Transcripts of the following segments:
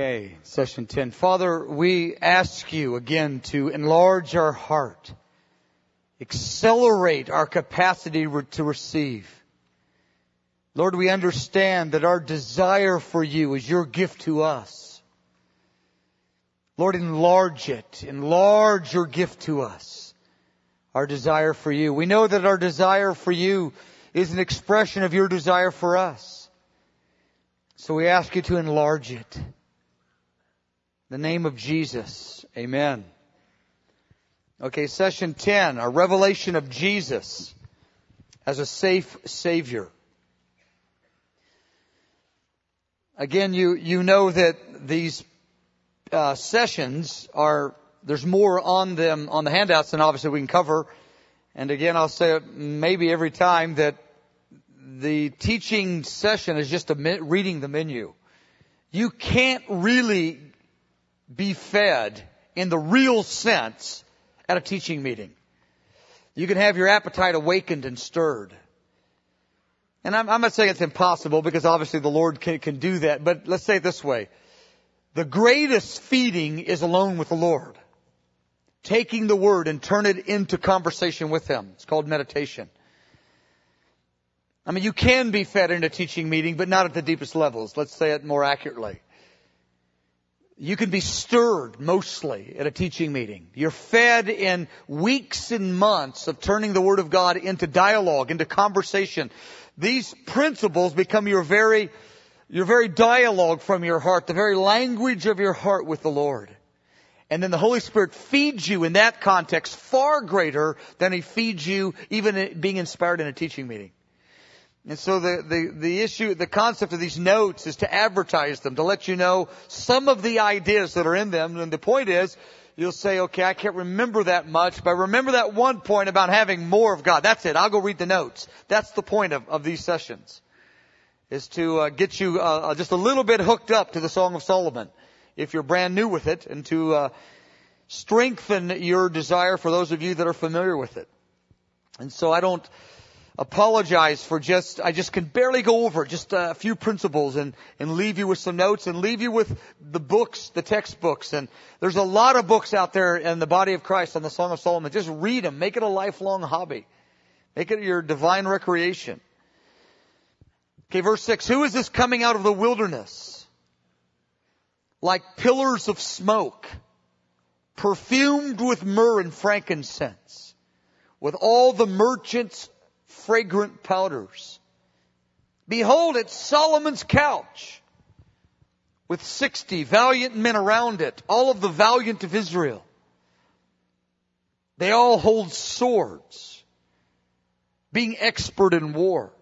Okay, session 10. Father, we ask you again to enlarge our heart, accelerate our capacity to receive. Lord, we understand that our desire for you is your gift to us. Lord, enlarge it. Enlarge your gift to us. Our desire for you. We know that our desire for you is an expression of your desire for us. So we ask you to enlarge it. The name of Jesus. Amen. Okay, session 10, a revelation of Jesus as a safe Savior. Again, you, you know that these uh, sessions are, there's more on them on the handouts than obviously we can cover. And again, I'll say it maybe every time that the teaching session is just a reading the menu. You can't really be fed in the real sense at a teaching meeting. You can have your appetite awakened and stirred. And I'm, I'm not saying it's impossible because obviously the Lord can, can do that, but let's say it this way. The greatest feeding is alone with the Lord. Taking the Word and turn it into conversation with Him. It's called meditation. I mean, you can be fed in a teaching meeting, but not at the deepest levels. Let's say it more accurately. You can be stirred mostly at a teaching meeting. You're fed in weeks and months of turning the Word of God into dialogue, into conversation. These principles become your very, your very dialogue from your heart, the very language of your heart with the Lord. And then the Holy Spirit feeds you in that context far greater than He feeds you even being inspired in a teaching meeting. And so the, the, the issue, the concept of these notes is to advertise them, to let you know some of the ideas that are in them. And the point is, you'll say, okay, I can't remember that much, but remember that one point about having more of God. That's it. I'll go read the notes. That's the point of, of these sessions. Is to uh, get you uh, uh just a little bit hooked up to the Song of Solomon, if you're brand new with it, and to uh, strengthen your desire for those of you that are familiar with it. And so I don't, apologize for just, I just can barely go over just a few principles and, and leave you with some notes and leave you with the books, the textbooks. And there's a lot of books out there in the body of Christ on the Song of Solomon. Just read them. Make it a lifelong hobby. Make it your divine recreation. Okay, verse 6. Who is this coming out of the wilderness? Like pillars of smoke, perfumed with myrrh and frankincense, with all the merchants fragrant powders. Behold, it's Solomon's couch with 60 valiant men around it, all of the valiant of Israel. They all hold swords, being expert in war.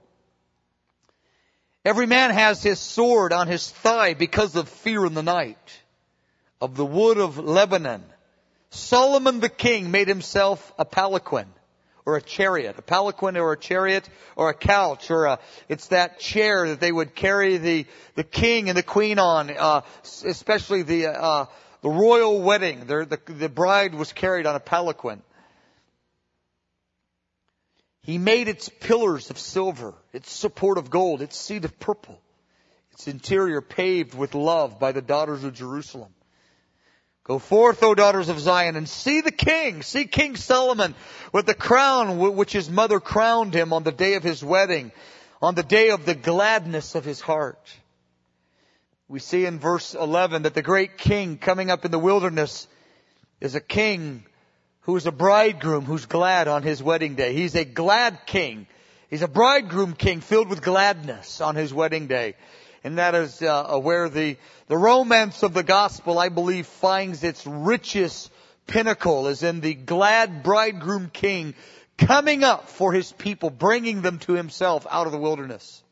Every man has his sword on his thigh because of fear in the night. Of the wood of Lebanon, Solomon the king made himself a palanquin or a chariot, a palanquin or a chariot or a couch or a, it's that chair that they would carry the, the king and the queen on, uh, especially the, uh, the royal wedding. The, the, the bride was carried on a palanquin. He made its pillars of silver, its support of gold, its seat of purple, its interior paved with love by the daughters of Jerusalem. Go forth, O daughters of Zion, and see the king, see King Solomon with the crown which his mother crowned him on the day of his wedding, on the day of the gladness of his heart. We see in verse 11 that the great king coming up in the wilderness is a king who is a bridegroom who's glad on his wedding day. He's a glad king. He's a bridegroom king filled with gladness on his wedding day and that is uh, where the the romance of the gospel, I believe, finds its richest pinnacle, is in the glad bridegroom king coming up for his people, bringing them to himself out of the wilderness.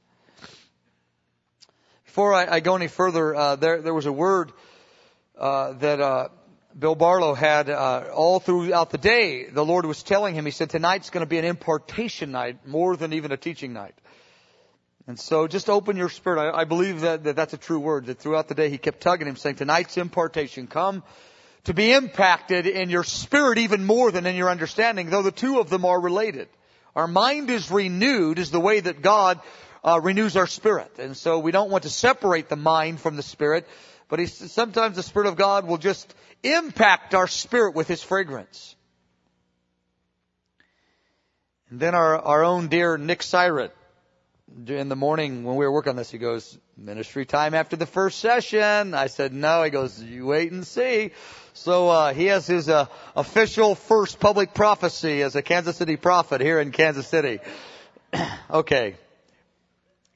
Before I, I go any further, uh, there there was a word uh, that uh, Bill Barlow had uh, all throughout the day. The Lord was telling him, He said, tonight's going to be an impartation night more than even a teaching night. And so just open your spirit. I, I believe that, that that's a true word, that throughout the day he kept tugging him saying, tonight's impartation, come to be impacted in your spirit even more than in your understanding, though the two of them are related. Our mind is renewed is the way that God uh, renews our spirit. And so we don't want to separate the mind from the spirit, But he, sometimes the Spirit of God will just impact our spirit with His fragrance. And then our, our own dear Nick Syret, in the morning when we were working on this, he goes, ministry time after the first session. I said, no. He goes, you wait and see. So, uh, he has his, uh, official first public prophecy as a Kansas City prophet here in Kansas City. okay.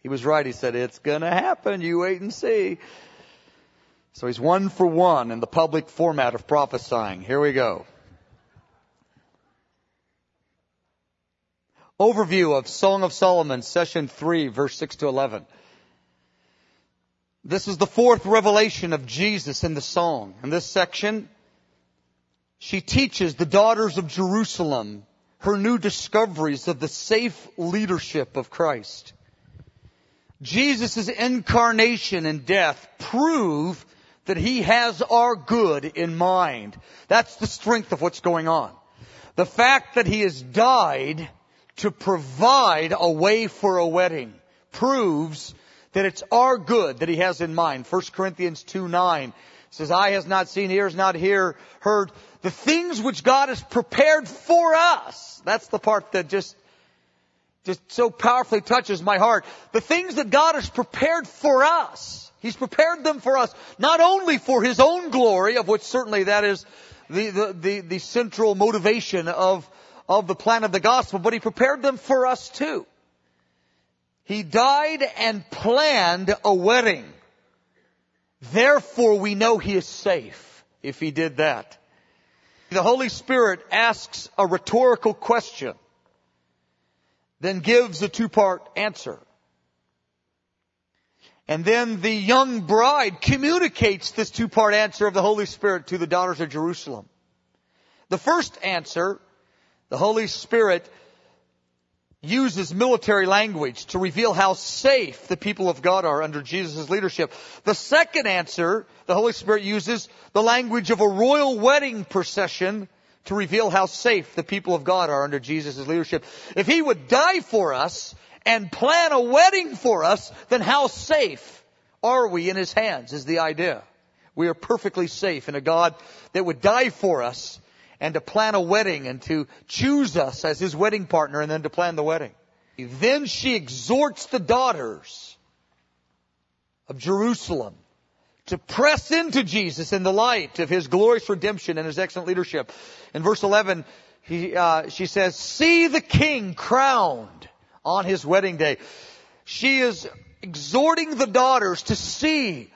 He was right. He said, it's gonna happen. You wait and see. So he's one for one in the public format of prophesying. Here we go. Overview of Song of Solomon, session 3, verse 6 to 11. This is the fourth revelation of Jesus in the song. In this section, she teaches the daughters of Jerusalem her new discoveries of the safe leadership of Christ. Jesus' incarnation and death prove that he has our good in mind. That's the strength of what's going on. The fact that he has died to provide a way for a wedding proves that it's our good that he has in mind. 1 Corinthians 2 9 says, Eye has not seen, ears not hear, heard the things which God has prepared for us. That's the part that just, just so powerfully touches my heart. The things that God has prepared for us. He's prepared them for us, not only for His own glory, of which certainly that is the, the, the, the central motivation of, of the plan of the gospel, but He prepared them for us too. He died and planned a wedding. Therefore we know He is safe if He did that. The Holy Spirit asks a rhetorical question, then gives a two-part answer. And then the young bride communicates this two-part answer of the Holy Spirit to the daughters of Jerusalem. The first answer, the Holy Spirit uses military language to reveal how safe the people of God are under Jesus' leadership. The second answer, the Holy Spirit uses the language of a royal wedding procession to reveal how safe the people of God are under Jesus' leadership. If He would die for us, and plan a wedding for us, then how safe are we in His hands is the idea. We are perfectly safe in a God that would die for us and to plan a wedding and to choose us as His wedding partner and then to plan the wedding. Then she exhorts the daughters of Jerusalem to press into Jesus in the light of His glorious redemption and His excellent leadership. In verse 11, he, uh, she says, see the king crowned on his wedding day. She is exhorting the daughters to see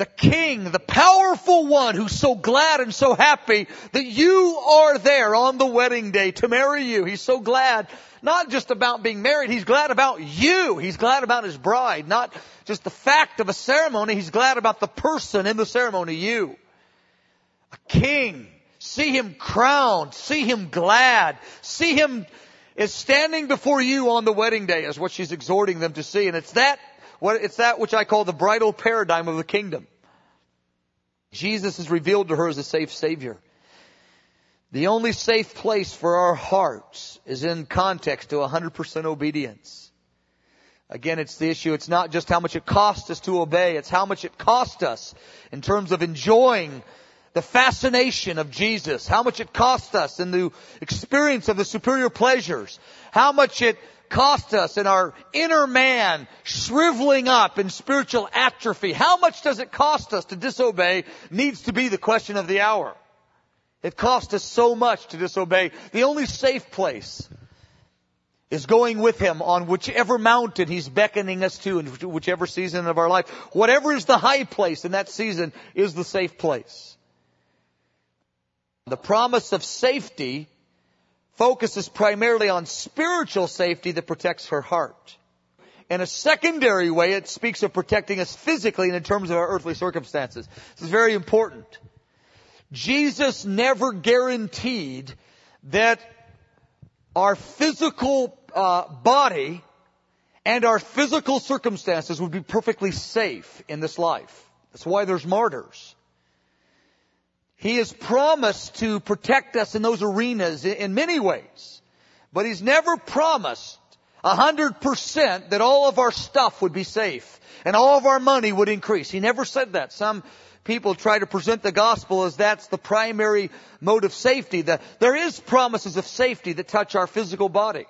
the king, the powerful one who's so glad and so happy that you are there on the wedding day to marry you. He's so glad, not just about being married, he's glad about you. He's glad about his bride, not just the fact of a ceremony, he's glad about the person in the ceremony, you. A king. See him crowned, see him glad, see him is standing before you on the wedding day is what she's exhorting them to see. And it's that, what, it's that which I call the bridal paradigm of the kingdom. Jesus is revealed to her as a safe savior. The only safe place for our hearts is in context to 100% obedience. Again, it's the issue. It's not just how much it costs us to obey. It's how much it cost us in terms of enjoying the fascination of Jesus, how much it cost us in the experience of the superior pleasures, how much it cost us in our inner man shriveling up in spiritual atrophy. How much does it cost us to disobey needs to be the question of the hour. It cost us so much to disobey. The only safe place is going with Him on whichever mountain He's beckoning us to in whichever season of our life. Whatever is the high place in that season is the safe place. The promise of safety focuses primarily on spiritual safety that protects her heart. In a secondary way, it speaks of protecting us physically and in terms of our earthly circumstances. This is very important. Jesus never guaranteed that our physical uh, body and our physical circumstances would be perfectly safe in this life. That's why there's martyrs. He has promised to protect us in those arenas in many ways. But He's never promised A hundred percent that all of our stuff would be safe and all of our money would increase. He never said that. Some people try to present the gospel as that's the primary mode of safety. The, there is promises of safety that touch our physical body,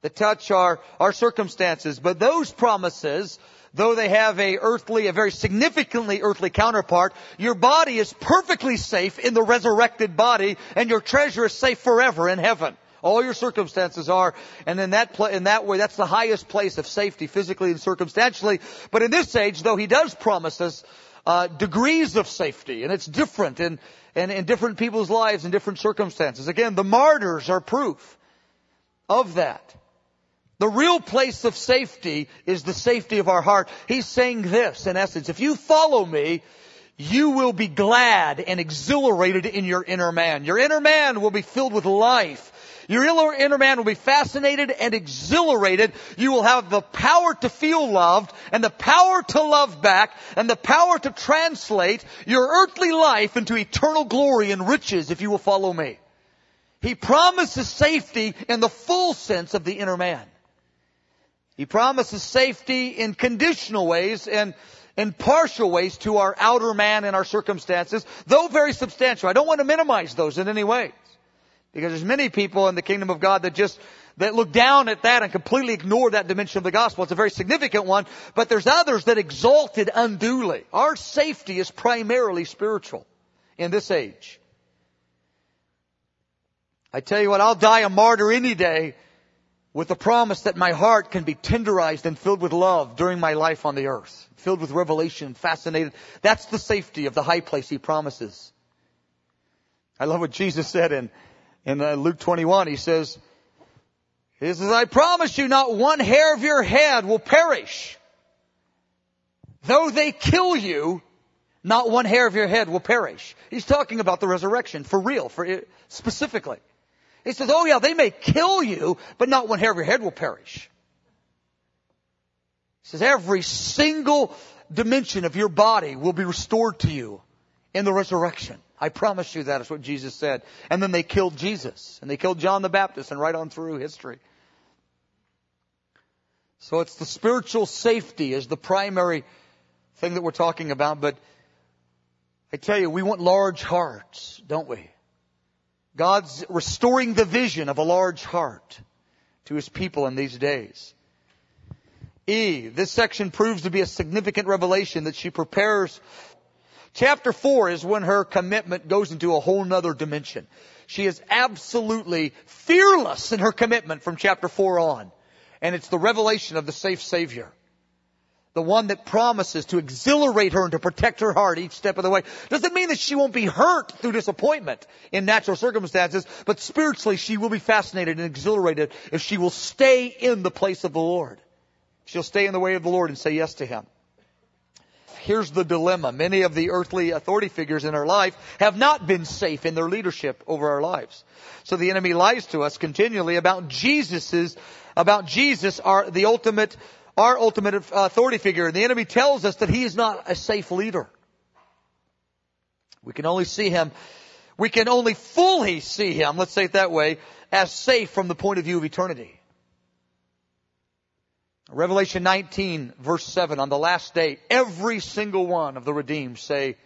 that touch our, our circumstances, but those promises though they have a earthly, a very significantly earthly counterpart, your body is perfectly safe in the resurrected body, and your treasure is safe forever in heaven. All your circumstances are, and in that pl- in that way, that's the highest place of safety, physically and circumstantially. But in this age, though, He does promise us uh, degrees of safety, and it's different in, in in different people's lives and different circumstances. Again, the martyrs are proof of that. The real place of safety is the safety of our heart. He's saying this, in essence, if you follow me, you will be glad and exhilarated in your inner man. Your inner man will be filled with life. Your inner man will be fascinated and exhilarated. You will have the power to feel loved and the power to love back and the power to translate your earthly life into eternal glory and riches if you will follow me. He promises safety in the full sense of the inner man. He promises safety in conditional ways and in partial ways to our outer man and our circumstances, though very substantial. I don't want to minimize those in any way. Because there's many people in the kingdom of God that just, that look down at that and completely ignore that dimension of the gospel. It's a very significant one, but there's others that exalt it unduly. Our safety is primarily spiritual in this age. I tell you what, I'll die a martyr any day with the promise that my heart can be tenderized and filled with love during my life on the earth, filled with revelation, fascinated. That's the safety of the high place he promises. I love what Jesus said in, in uh, Luke 21. He says, he says, I promise you not one hair of your head will perish. Though they kill you, not one hair of your head will perish. He's talking about the resurrection for real, for specifically. He says, oh yeah, they may kill you, but not one hair of your head will perish. He says, every single dimension of your body will be restored to you in the resurrection. I promise you that is what Jesus said. And then they killed Jesus. And they killed John the Baptist and right on through history. So it's the spiritual safety is the primary thing that we're talking about. But I tell you, we want large hearts, don't we? God's restoring the vision of a large heart to His people in these days. E, this section proves to be a significant revelation that she prepares. Chapter 4 is when her commitment goes into a whole nother dimension. She is absolutely fearless in her commitment from chapter 4 on. And it's the revelation of the safe Savior the one that promises to exhilarate her and to protect her heart each step of the way. Doesn't mean that she won't be hurt through disappointment in natural circumstances, but spiritually she will be fascinated and exhilarated if she will stay in the place of the Lord. She'll stay in the way of the Lord and say yes to Him. Here's the dilemma. Many of the earthly authority figures in our life have not been safe in their leadership over our lives. So the enemy lies to us continually about Jesus's, about Jesus, our, the ultimate our ultimate authority figure. And the enemy tells us that he is not a safe leader. We can only see him, we can only fully see him, let's say it that way, as safe from the point of view of eternity. Revelation 19 verse 7, on the last day, every single one of the redeemed say,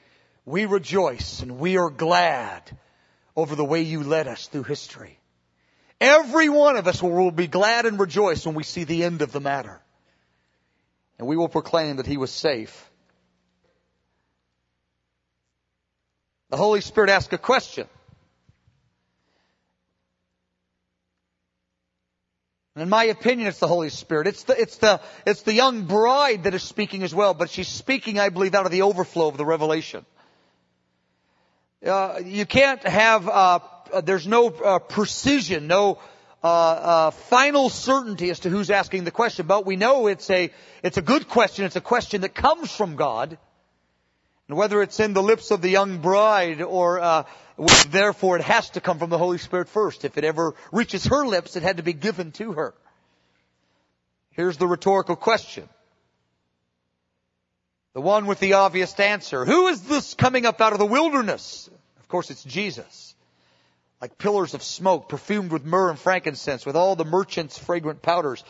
we rejoice and we are glad over the way you led us through history. Every one of us will be glad and rejoice when we see the end of the matter and we will proclaim that he was safe. The Holy Spirit asked a question. And in my opinion, it's the Holy Spirit. It's the, it's the, it's the young bride that is speaking as well, but she's speaking, I believe, out of the overflow of the revelation. Uh, you can't have, uh, there's no uh, precision, no uh, uh, final certainty as to who's asking the question, but we know it's a it's a good question. It's a question that comes from God, and whether it's in the lips of the young bride or uh, therefore it has to come from the Holy Spirit first. If it ever reaches her lips, it had to be given to her. Here's the rhetorical question. The one with the obvious answer. Who is this coming up out of the wilderness? Of course, it's Jesus. Like pillars of smoke, perfumed with myrrh and frankincense, with all the merchants' fragrant powders.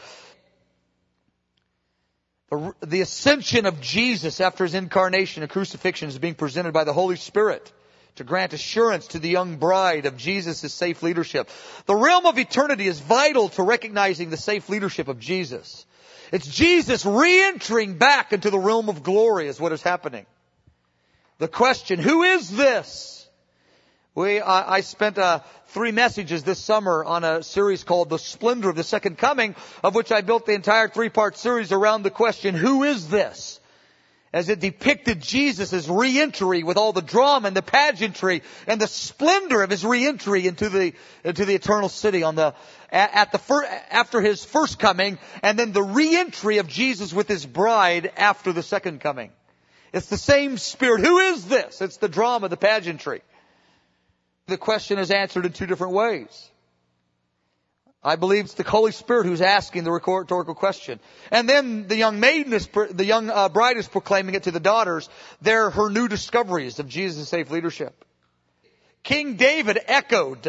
The, the ascension of Jesus after his incarnation and crucifixion is being presented by the Holy Spirit to grant assurance to the young bride of Jesus' safe leadership. The realm of eternity is vital to recognizing the safe leadership of Jesus. It's Jesus re-entering back into the realm of glory is what is happening. The question, who is this? We, I, I spent uh, three messages this summer on a series called The Splendor of the Second Coming, of which I built the entire three-part series around the question, who is this? As it depicted Jesus' re-entry with all the drama and the pageantry and the splendor of his re-entry into the, into the eternal city on the, at the fir- after his first coming and then the re-entry of Jesus with his bride after the second coming. It's the same spirit. Who is this? It's the drama, the pageantry. The question is answered in two different ways. I believe it's the Holy Spirit who's asking the rhetorical question. And then the young maiden is, the young uh, bride is proclaiming it to the daughters. They're her new discoveries of Jesus' safe leadership. King David echoed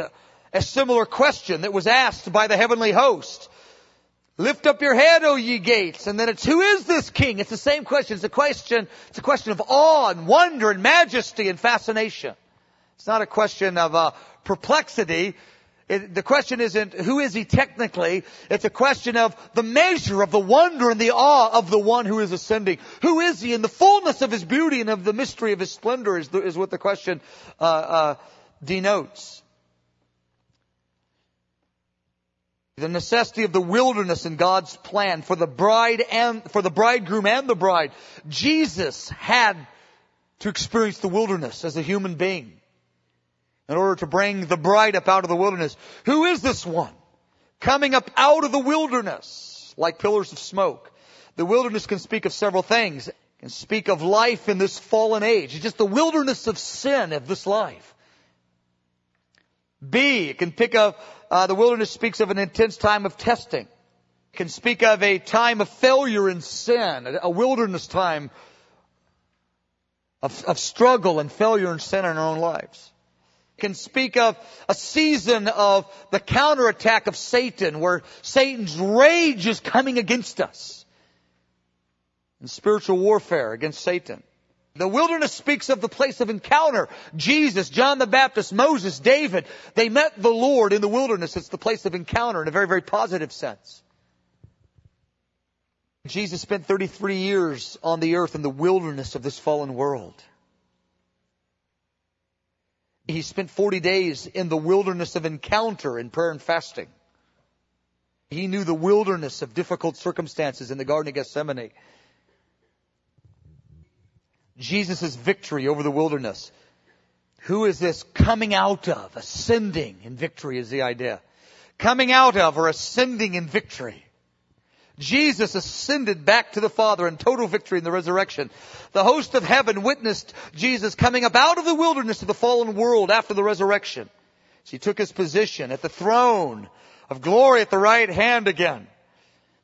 a similar question that was asked by the heavenly host. Lift up your head, O ye gates. And then it's, who is this king? It's the same question. It's a question, it's a question of awe and wonder and majesty and fascination. It's not a question of uh, perplexity. It, the question isn't who is he technically. It's a question of the measure of the wonder and the awe of the one who is ascending. Who is he in the fullness of his beauty and of the mystery of his splendor is, the, is what the question uh, uh, denotes. The necessity of the wilderness in God's plan for the bride and, for the bridegroom and the bride. Jesus had to experience the wilderness as a human being in order to bring the bride up out of the wilderness. Who is this one? Coming up out of the wilderness like pillars of smoke. The wilderness can speak of several things. It can speak of life in this fallen age. It's just the wilderness of sin of this life. B, it can pick up, uh, the wilderness speaks of an intense time of testing. It can speak of a time of failure in sin, a wilderness time of, of struggle and failure and sin in our own lives. Can speak of a season of the counterattack of Satan where Satan's rage is coming against us. And spiritual warfare against Satan. The wilderness speaks of the place of encounter. Jesus, John the Baptist, Moses, David, they met the Lord in the wilderness. It's the place of encounter in a very, very positive sense. Jesus spent 33 years on the earth in the wilderness of this fallen world. He spent 40 days in the wilderness of encounter in prayer and fasting. He knew the wilderness of difficult circumstances in the Garden of Gethsemane. Jesus' victory over the wilderness. Who is this coming out of? Ascending in victory is the idea. Coming out of or ascending in victory. Jesus ascended back to the Father in total victory in the resurrection. The host of heaven witnessed Jesus coming up out of the wilderness of the fallen world after the resurrection. So he took his position at the throne of glory at the right hand again.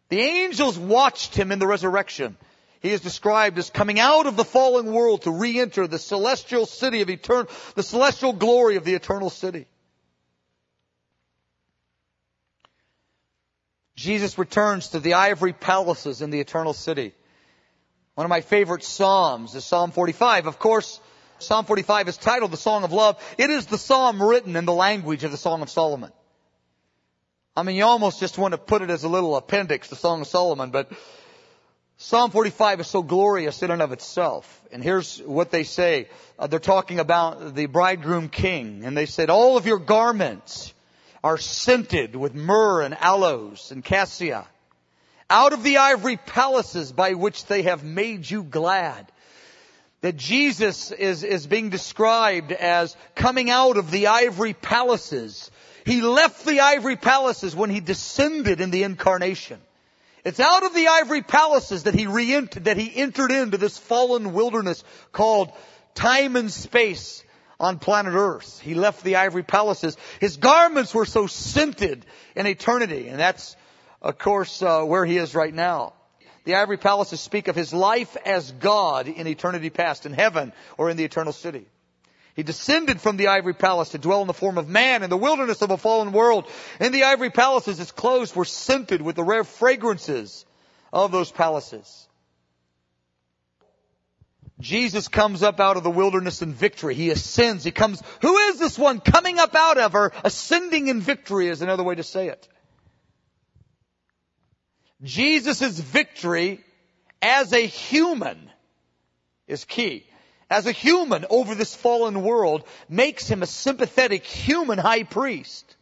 The angels watched him in the resurrection. He is described as coming out of the fallen world to re-enter the celestial city of eternal, the celestial glory of the eternal city. Jesus returns to the ivory palaces in the eternal city. One of my favorite Psalms is Psalm 45. Of course, Psalm 45 is titled the Song of Love. It is the Psalm written in the language of the Song of Solomon. I mean, you almost just want to put it as a little appendix, the Song of Solomon, but Psalm 45 is so glorious in and of itself. And here's what they say. Uh, they're talking about the bridegroom king. And they said, all of your garments are scented with myrrh and aloes and cassia. Out of the ivory palaces by which they have made you glad. That Jesus is, is being described as coming out of the ivory palaces. He left the ivory palaces when he descended in the incarnation. It's out of the ivory palaces that he re that he entered into this fallen wilderness called time and space on planet earth. He left the ivory palaces. His garments were so scented in eternity, and that's, of course, uh, where he is right now. The ivory palaces speak of his life as God in eternity past, in heaven or in the eternal city. He descended from the ivory palace to dwell in the form of man in the wilderness of a fallen world. In the ivory palaces, his clothes were scented with the rare fragrances of those palaces. Jesus comes up out of the wilderness in victory. He ascends. He comes, who is this one coming up out of her? Ascending in victory is another way to say it. Jesus' victory as a human is key. As a human over this fallen world makes him a sympathetic human high priest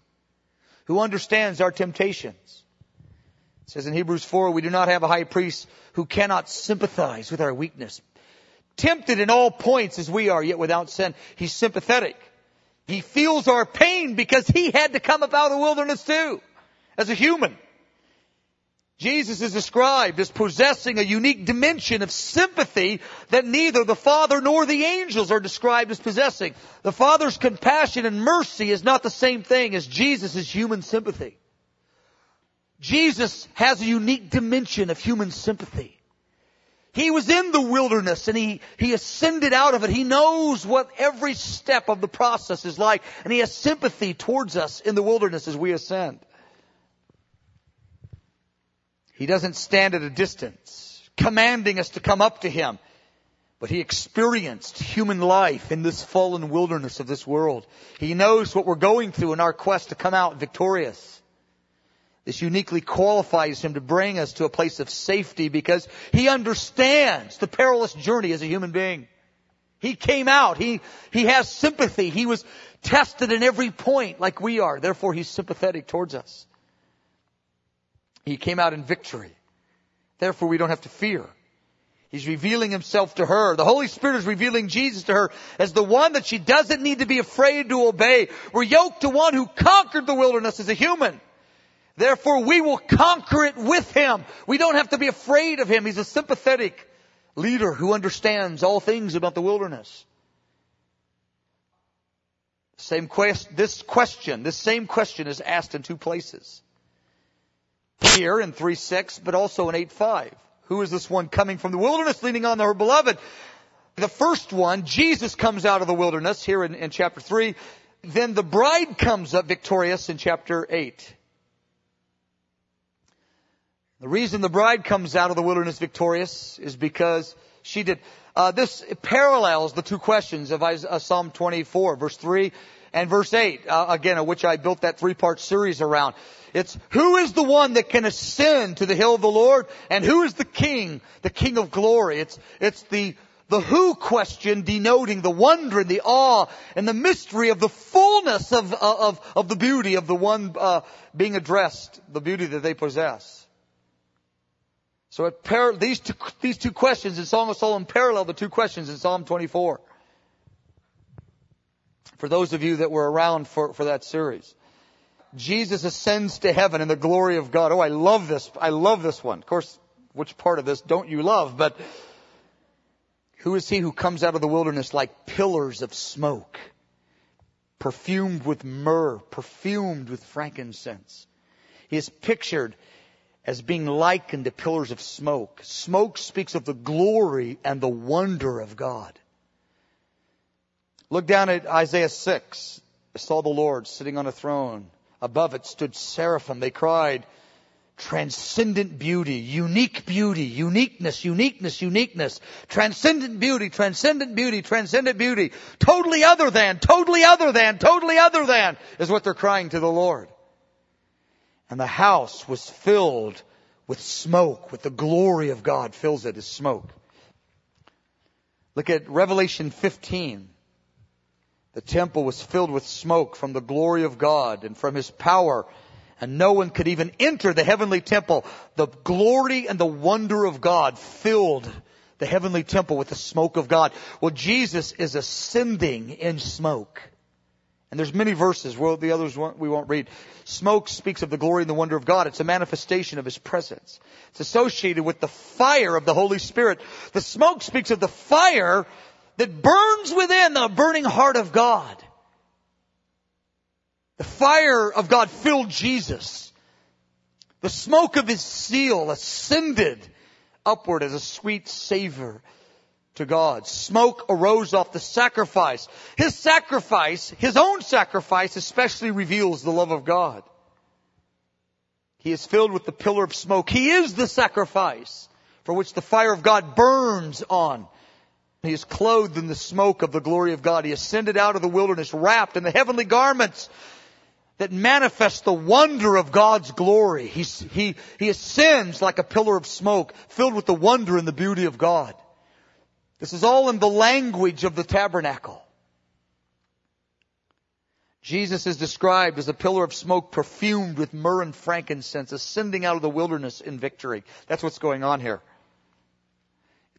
who understands our temptations. It says in Hebrews 4, we do not have a high priest who cannot sympathize with our weakness. Tempted in all points as we are, yet without sin. He's sympathetic. He feels our pain because he had to come up out of the wilderness too, as a human. Jesus is described as possessing a unique dimension of sympathy that neither the Father nor the angels are described as possessing. The Father's compassion and mercy is not the same thing as Jesus' human sympathy. Jesus has a unique dimension of human sympathy. He was in the wilderness and he, he ascended out of it. He knows what every step of the process is like and he has sympathy towards us in the wilderness as we ascend. He doesn't stand at a distance, commanding us to come up to Him. But He experienced human life in this fallen wilderness of this world. He knows what we're going through in our quest to come out victorious. This uniquely qualifies Him to bring us to a place of safety because He understands the perilous journey as a human being. He came out. He, he has sympathy. He was tested in every point like we are. Therefore, He's sympathetic towards us. He came out in victory. Therefore, we don't have to fear. He's revealing himself to her. The Holy Spirit is revealing Jesus to her as the one that she doesn't need to be afraid to obey. We're yoked to one who conquered the wilderness as a human. Therefore, we will conquer it with him. We don't have to be afraid of him. He's a sympathetic leader who understands all things about the wilderness. Same quest, this question, this same question is asked in two places here in 3.6, but also in 8.5. Who is this one coming from the wilderness leaning on her beloved? The first one, Jesus comes out of the wilderness here in, in chapter 3. Then the bride comes up victorious in chapter 8. The reason the bride comes out of the wilderness victorious is because she did. Uh, this parallels the two questions of Isaiah, Psalm 24, verse 3 and verse 8, uh, again, of which I built that three-part series around. It's who is the one that can ascend to the hill of the Lord and who is the king, the king of glory. It's, it's the, the who question denoting the wonder and the awe and the mystery of the fullness of, of, of the beauty of the one uh, being addressed, the beauty that they possess. So par- these, two, these two questions in Song of Solomon parallel the two questions in Psalm 24. For those of you that were around for, for that series. Jesus ascends to heaven in the glory of God. Oh, I love this. I love this one. Of course, which part of this don't you love? But who is he who comes out of the wilderness like pillars of smoke, perfumed with myrrh, perfumed with frankincense? He is pictured as being likened to pillars of smoke. Smoke speaks of the glory and the wonder of God. Look down at Isaiah 6. I saw the Lord sitting on a throne Above it stood seraphim. They cried, transcendent beauty, unique beauty, uniqueness, uniqueness, uniqueness, transcendent beauty, transcendent beauty, transcendent beauty, totally other than, totally other than, totally other than, is what they're crying to the Lord. And the house was filled with smoke, with the glory of God fills it as smoke. Look at Revelation 15. The temple was filled with smoke from the glory of God and from His power, and no one could even enter the heavenly temple. The glory and the wonder of God filled the heavenly temple with the smoke of God. Well, Jesus is ascending in smoke. And there's many verses. Well, the others we won't read. Smoke speaks of the glory and the wonder of God. It's a manifestation of His presence. It's associated with the fire of the Holy Spirit. The smoke speaks of the fire that burns within the burning heart of God. The fire of God filled Jesus. The smoke of his seal ascended upward as a sweet savor to God. Smoke arose off the sacrifice. His sacrifice, his own sacrifice, especially reveals the love of God. He is filled with the pillar of smoke. He is the sacrifice for which the fire of God burns on. He is clothed in the smoke of the glory of God. He ascended out of the wilderness wrapped in the heavenly garments that manifest the wonder of God's glory. He's, he, he ascends like a pillar of smoke filled with the wonder and the beauty of God. This is all in the language of the tabernacle. Jesus is described as a pillar of smoke perfumed with myrrh and frankincense ascending out of the wilderness in victory. That's what's going on here.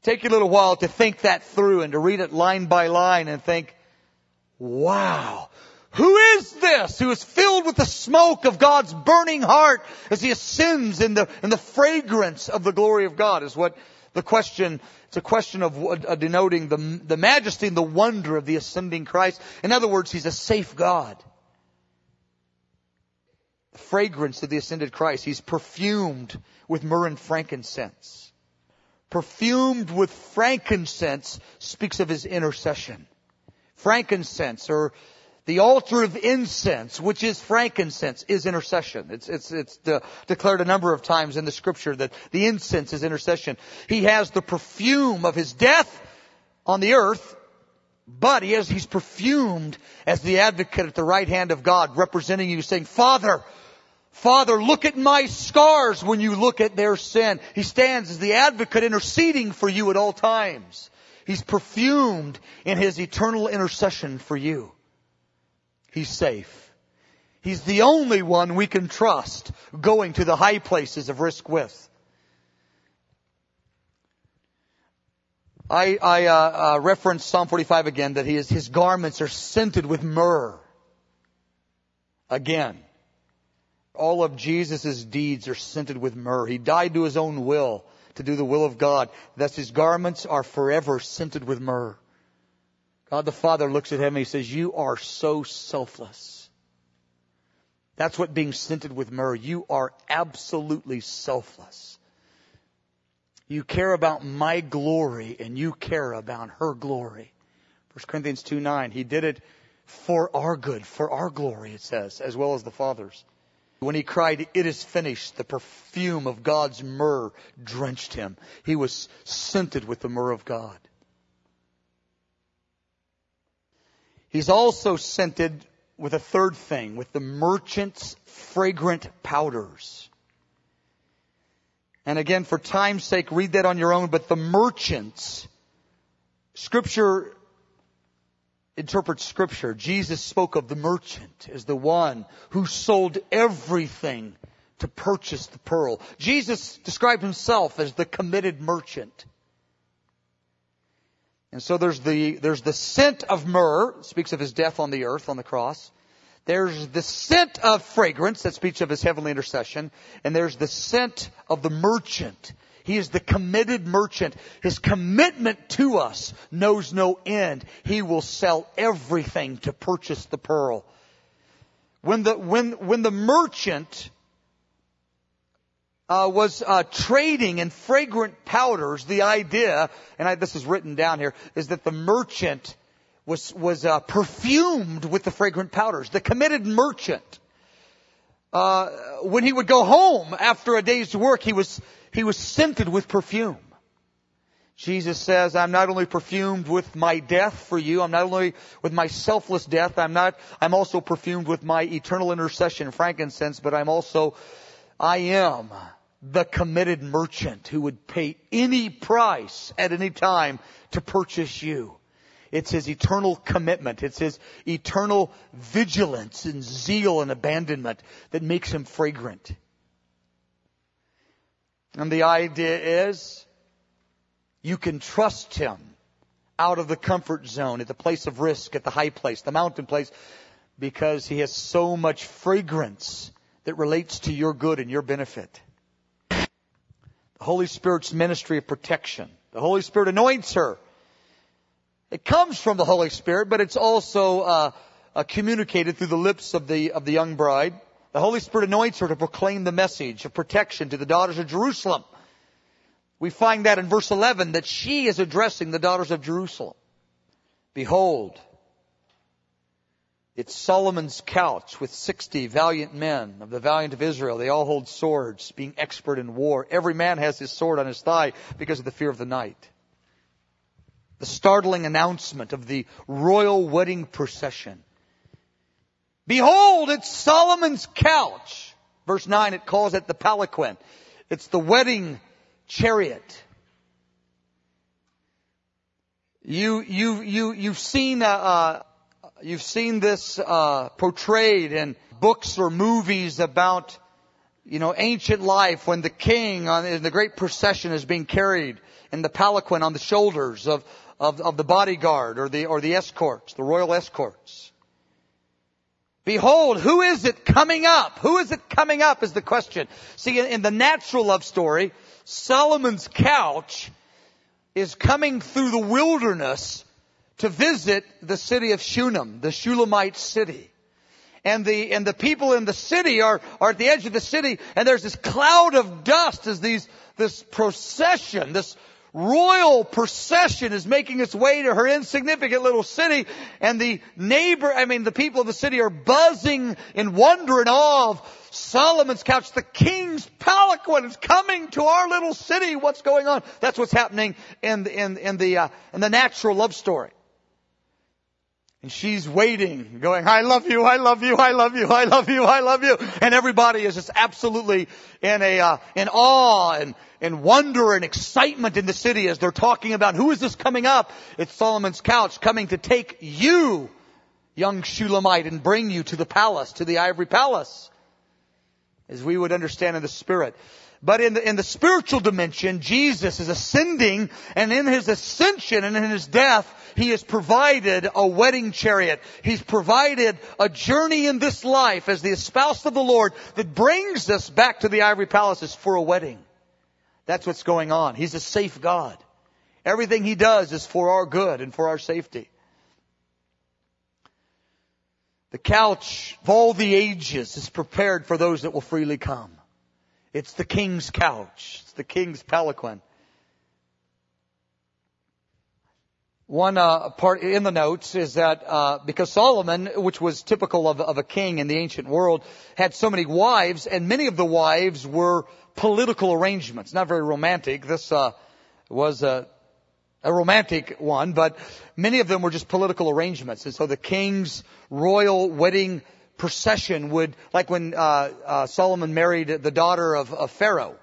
Take you a little while to think that through and to read it line by line and think, wow, who is this who is filled with the smoke of God's burning heart as he ascends in the, in the fragrance of the glory of God is what the question, it's a question of uh, denoting the, the majesty and the wonder of the ascending Christ. In other words, he's a safe God. The fragrance of the ascended Christ. He's perfumed with myrrh and frankincense. Perfumed with frankincense speaks of his intercession. Frankincense or the altar of incense, which is frankincense, is intercession. It's, it's, it's de- declared a number of times in the scripture that the incense is intercession. He has the perfume of his death on the earth, but he has, he's perfumed as the advocate at the right hand of God, representing you saying, Father, Father, look at my scars when you look at their sin. He stands as the advocate interceding for you at all times. He's perfumed in his eternal intercession for you. He's safe. He's the only one we can trust going to the high places of risk with. I, I uh, uh, referenced Psalm 45 again that his, his garments are scented with myrrh. Again, all of Jesus' deeds are scented with myrrh. He died to his own will to do the will of God. Thus his garments are forever scented with myrrh. God the Father looks at him and he says, You are so selfless. That's what being scented with myrrh. You are absolutely selfless. You care about my glory and you care about her glory. 1 Corinthians 2 9. He did it for our good, for our glory, it says, as well as the Father's. When he cried, It is finished, the perfume of God's myrrh drenched him. He was scented with the myrrh of God. He's also scented with a third thing, with the merchant's fragrant powders. And again, for time's sake, read that on your own, but the merchants, scripture interprets scripture. Jesus spoke of the merchant as the one who sold everything to purchase the pearl. Jesus described himself as the committed merchant. And so there's the, there's the scent of myrrh, speaks of his death on the earth, on the cross. There's the scent of fragrance, that speaks of his heavenly intercession. And there's the scent of the merchant. He is the committed merchant. His commitment to us knows no end. He will sell everything to purchase the pearl. When the, when, when the merchant uh, was uh, trading in fragrant powders. The idea, and I, this is written down here, is that the merchant was was uh, perfumed with the fragrant powders. The committed merchant, uh, when he would go home after a day's work, he was he was scented with perfume. Jesus says, I'm not only perfumed with my death for you, I'm not only with my selfless death, I'm not, I'm also perfumed with my eternal intercession, frankincense, but I'm also, I am the committed merchant who would pay any price at any time to purchase you. It's his eternal commitment. It's his eternal vigilance and zeal and abandonment that makes him fragrant. And the idea is you can trust him out of the comfort zone, at the place of risk, at the high place, the mountain place, because he has so much fragrance that relates to your good and your benefit. The Holy Spirit's ministry of protection. The Holy Spirit anoints her. It comes from the Holy Spirit, but it's also uh, uh, communicated through the lips of the of the young bride. The Holy Spirit anoints her to proclaim the message of protection to the daughters of Jerusalem. We find that in verse 11 that she is addressing the daughters of Jerusalem. Behold, it's Solomon's couch with 60 valiant men of the valiant of Israel. They all hold swords, being expert in war. Every man has his sword on his thigh because of the fear of the night. The startling announcement of the royal wedding procession. Behold, it's Solomon's couch. Verse 9, it calls it the palanquin. It's the wedding chariot. You, you, you, you've seen, uh, uh, you've seen this, uh, portrayed in books or movies about, you know, ancient life when the king on, in the great procession is being carried in the palanquin on the shoulders of, of, of the bodyguard or the, or the escorts, the royal escorts. Behold, who is it coming up? Who is it coming up is the question. See, in, in the natural love story, Solomon's couch is coming through the wilderness to visit the city of Shunem, the Shulamite city. And the, and the people in the city are, are at the edge of the city and there's this cloud of dust as these, this procession, this royal procession is making its way to her insignificant little city and the neighbor, I mean the people of the city are buzzing in wonder and awe of Solomon's couch, the king's palanquin is coming to our little city. What's going on? That's what's happening in in, in the, uh, in the natural love story. And she's waiting, going, I love you, I love you, I love you, I love you, I love you. And everybody is just absolutely in a, uh, in awe and, and wonder and excitement in the city as they're talking about who is this coming up? It's Solomon's couch coming to take you, young Shulamite, and bring you to the palace, to the ivory palace. As we would understand in the spirit. But in the, in the spiritual dimension, Jesus is ascending, and in his ascension and in his death, he has provided a wedding chariot. He's provided a journey in this life as the espoused of the Lord that brings us back to the ivory palaces for a wedding. That's what's going on. He's a safe God. Everything he does is for our good and for our safety. The couch of all the ages is prepared for those that will freely come. It's the king's couch. It's the king's palanquin. One uh, part in the notes is that uh, because Solomon, which was typical of, of, a king in the ancient world, had so many wives, and many of the wives were political arrangements, not very romantic. This uh, was a, a romantic one, but many of them were just political arrangements. And so the king's royal wedding procession would, like when uh, uh, Solomon married the daughter of, of Pharaoh,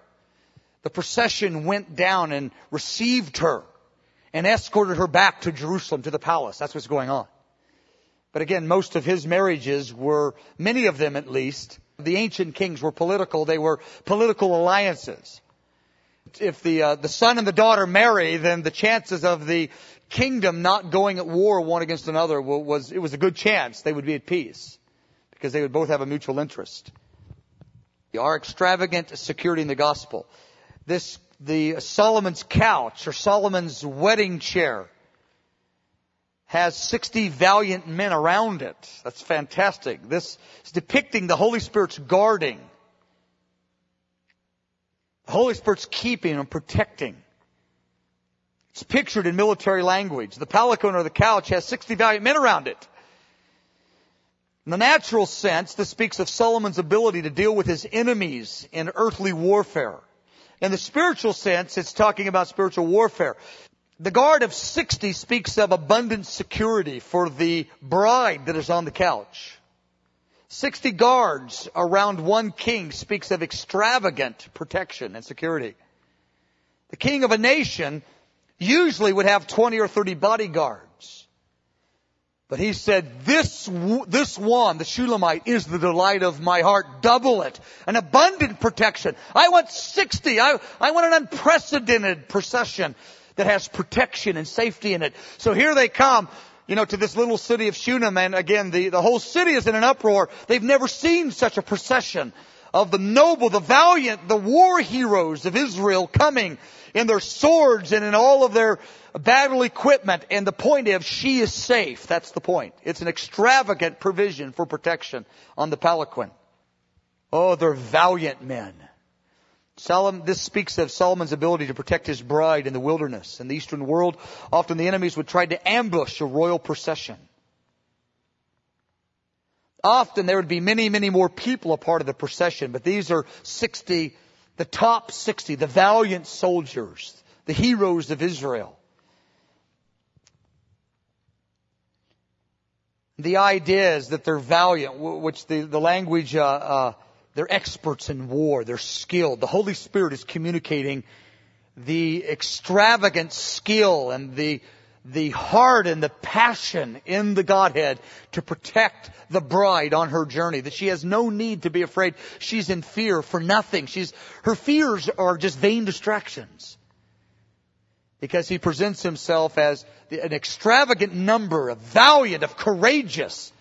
the procession went down and received her and escorted her back to Jerusalem to the palace. That's what's going on. But again, most of his marriages were, many of them at least, the ancient kings were political. They were political alliances. If the uh, the son and the daughter marry, then the chances of the kingdom not going at war one against another was it was a good chance they would be at peace because they would both have a mutual interest. Our extravagant security in the gospel. This, the Solomon's couch or Solomon's wedding chair has 60 valiant men around it. That's fantastic. This is depicting the Holy Spirit's guarding. The Holy Spirit's keeping and protecting. It's pictured in military language. The palanquin or the couch has 60 valiant men around it. In the natural sense, this speaks of Solomon's ability to deal with his enemies in earthly warfare. In the spiritual sense, it's talking about spiritual warfare. The guard of 60 speaks of abundant security for the bride that is on the couch. 60 guards around one king speaks of extravagant protection and security. The king of a nation usually would have 20 or 30 bodyguards. But he said, this, this one, the Shulamite, is the delight of my heart. Double it. An abundant protection. I want 60. I, I want an unprecedented procession that has protection and safety in it. So here they come, you know, to this little city of Shunem, and again, the, the whole city is in an uproar. They've never seen such a procession of the noble, the valiant, the war heroes of Israel coming in their swords and in all of their battle equipment. And the point is, she is safe. That's the point. It's an extravagant provision for protection on the palanquin. Oh, they're valiant men. Solomon, this speaks of Solomon's ability to protect his bride in the wilderness. In the Eastern world, often the enemies would try to ambush a royal procession. Often there would be many, many more people a part of the procession, but these are 60, the top 60, the valiant soldiers, the heroes of Israel. The idea is that they're valiant, which the, the language, uh, uh, they're experts in war. They're skilled. The Holy Spirit is communicating the extravagant skill and the, the heart and the passion in the Godhead to protect the bride on her journey. That she has no need to be afraid. She's in fear for nothing. She's, her fears are just vain distractions. Because he presents himself as an extravagant number of valiant, of courageous,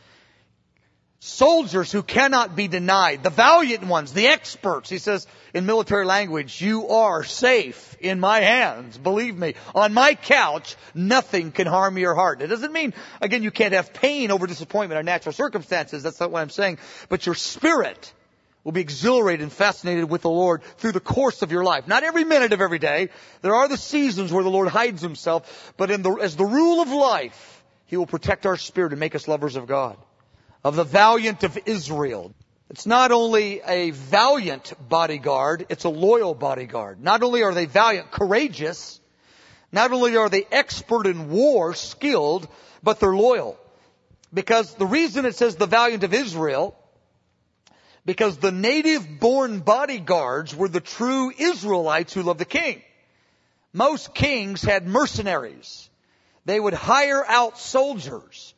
soldiers who cannot be denied, the valiant ones, the experts. He says in military language, you are safe in my hands. Believe me, on my couch, nothing can harm your heart. It doesn't mean, again, you can't have pain over disappointment or natural circumstances. That's not what I'm saying. But your spirit will be exhilarated and fascinated with the Lord through the course of your life. Not every minute of every day. There are the seasons where the Lord hides himself, but the, as the rule of life, He will protect our spirit and make us lovers of God of the valiant of Israel. It's not only a valiant bodyguard, it's a loyal bodyguard. Not only are they valiant, courageous, not only are they expert in war, skilled, but they're loyal. Because the reason it says the valiant of Israel, because the native born bodyguards were the true Israelites who loved the king. Most kings had mercenaries. They would hire out soldiers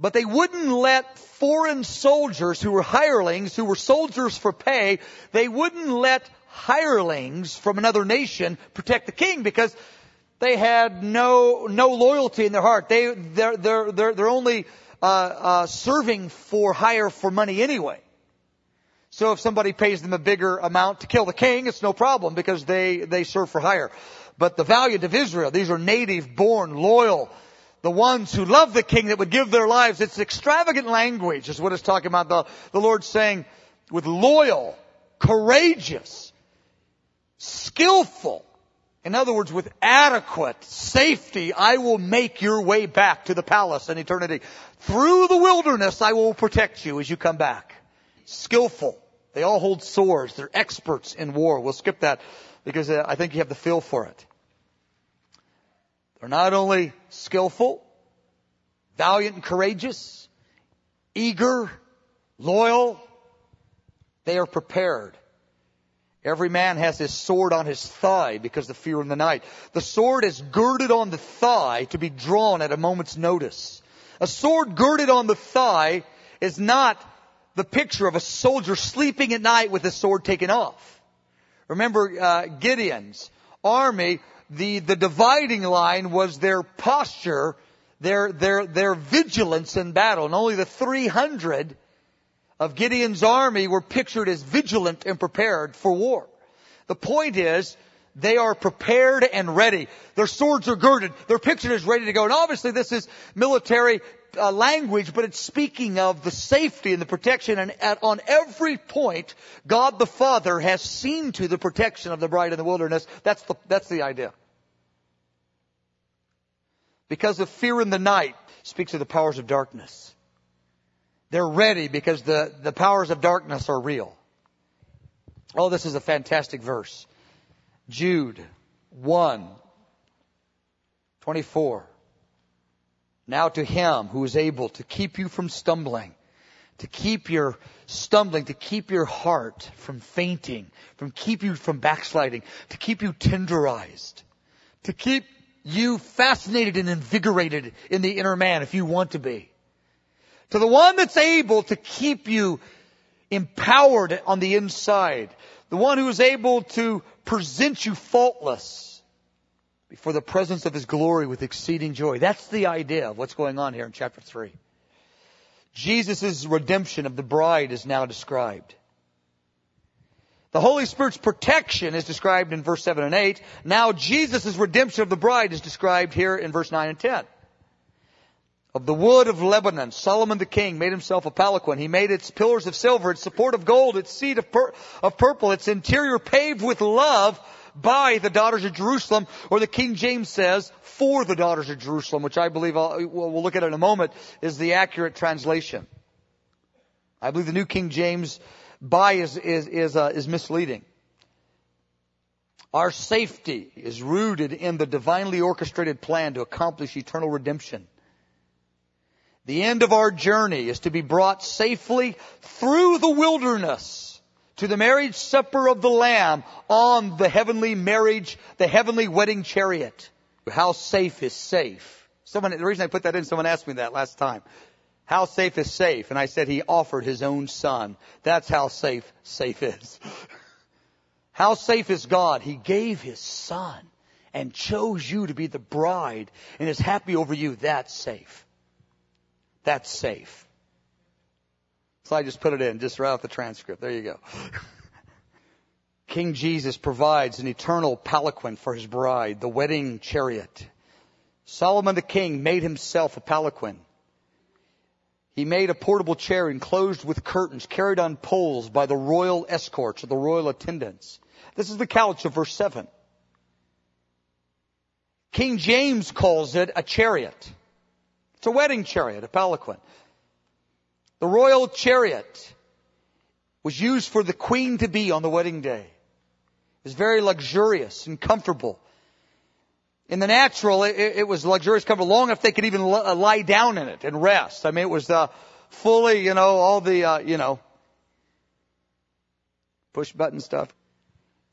but they wouldn't let foreign soldiers who were hirelings, who were soldiers for pay, they wouldn't let hirelings from another nation protect the king because they had no, no loyalty in their heart. They, they're, they're, they're, they're only, uh, uh, serving for hire for money anyway. So if somebody pays them a bigger amount to kill the king, it's no problem because they, they serve for hire. But the valiant of Israel, these are native born, loyal, the ones who love the king that would give their lives. It's extravagant language is what it's talking about. The, the Lord saying with loyal, courageous, skillful, in other words, with adequate safety, I will make your way back to the palace in eternity. Through the wilderness, I will protect you as you come back. Skillful. They all hold swords. They're experts in war. We'll skip that because uh, I think you have the feel for it. They're not only skillful, valiant and courageous, eager, loyal, they are prepared. Every man has his sword on his thigh because of the fear in the night. The sword is girded on the thigh to be drawn at a moment's notice. A sword girded on the thigh is not the picture of a soldier sleeping at night with his sword taken off. Remember uh, Gideon's army the, the dividing line was their posture, their, their, their vigilance in battle. And only the 300 of Gideon's army were pictured as vigilant and prepared for war. The point is, they are prepared and ready. Their swords are girded. They're pictured as ready to go. And obviously this is military uh, language, but it's speaking of the safety and the protection. And at, on every point, God the Father has seen to the protection of the bride in the wilderness. That's the, that's the idea. Because of fear in the night speaks of the powers of darkness. They're ready because the, the powers of darkness are real. Oh, this is a fantastic verse. Jude 1, 24. Now to him who is able to keep you from stumbling, to keep your stumbling, to keep your heart from fainting, from keep you from backsliding, to keep you tenderized, to keep you fascinated and invigorated in the inner man if you want to be. To the one that's able to keep you empowered on the inside. The one who is able to present you faultless before the presence of His glory with exceeding joy. That's the idea of what's going on here in chapter 3. Jesus' redemption of the bride is now described. The Holy Spirit's protection is described in verse 7 and 8. Now Jesus' redemption of the bride is described here in verse 9 and 10. of the wood of Lebanon. Solomon the king made himself a palanquin. He made its pillars of silver, its support of gold, its seat of, pur- of purple, its interior paved with love by the daughters of Jerusalem, or the King James says, for the daughters of Jerusalem, which I believe I'll, we'll look at in a moment, is the accurate translation. I believe the New King James by is, is, is, uh, is misleading. Our safety is rooted in the divinely orchestrated plan to accomplish eternal redemption. The end of our journey is to be brought safely through the wilderness to the marriage supper of the Lamb on the heavenly marriage, the heavenly wedding chariot. How safe is safe? Someone, the reason I put that in, someone asked me that last time. How safe is safe? And I said he offered his own son. That's how safe safe is. how safe is God? He gave his son and chose you to be the bride and is happy over you. That's safe. That's safe. So I just put it in, just right off the transcript. There you go. King Jesus provides an eternal palanquin for his bride, the wedding chariot. Solomon the king made himself a palanquin. He made a portable chair enclosed with curtains carried on poles by the royal escorts or the royal attendants. This is the couch of verse 7. King James calls it a chariot. It's a wedding chariot, a palanquin. The royal chariot was used for the queen to be on the wedding day. It was very luxurious and comfortable. In the natural, it, it was luxurious, comfortable, long enough they could even uh, lie down in it and rest. I mean, it was uh, fully, you know, all the, uh, you know, push button stuff It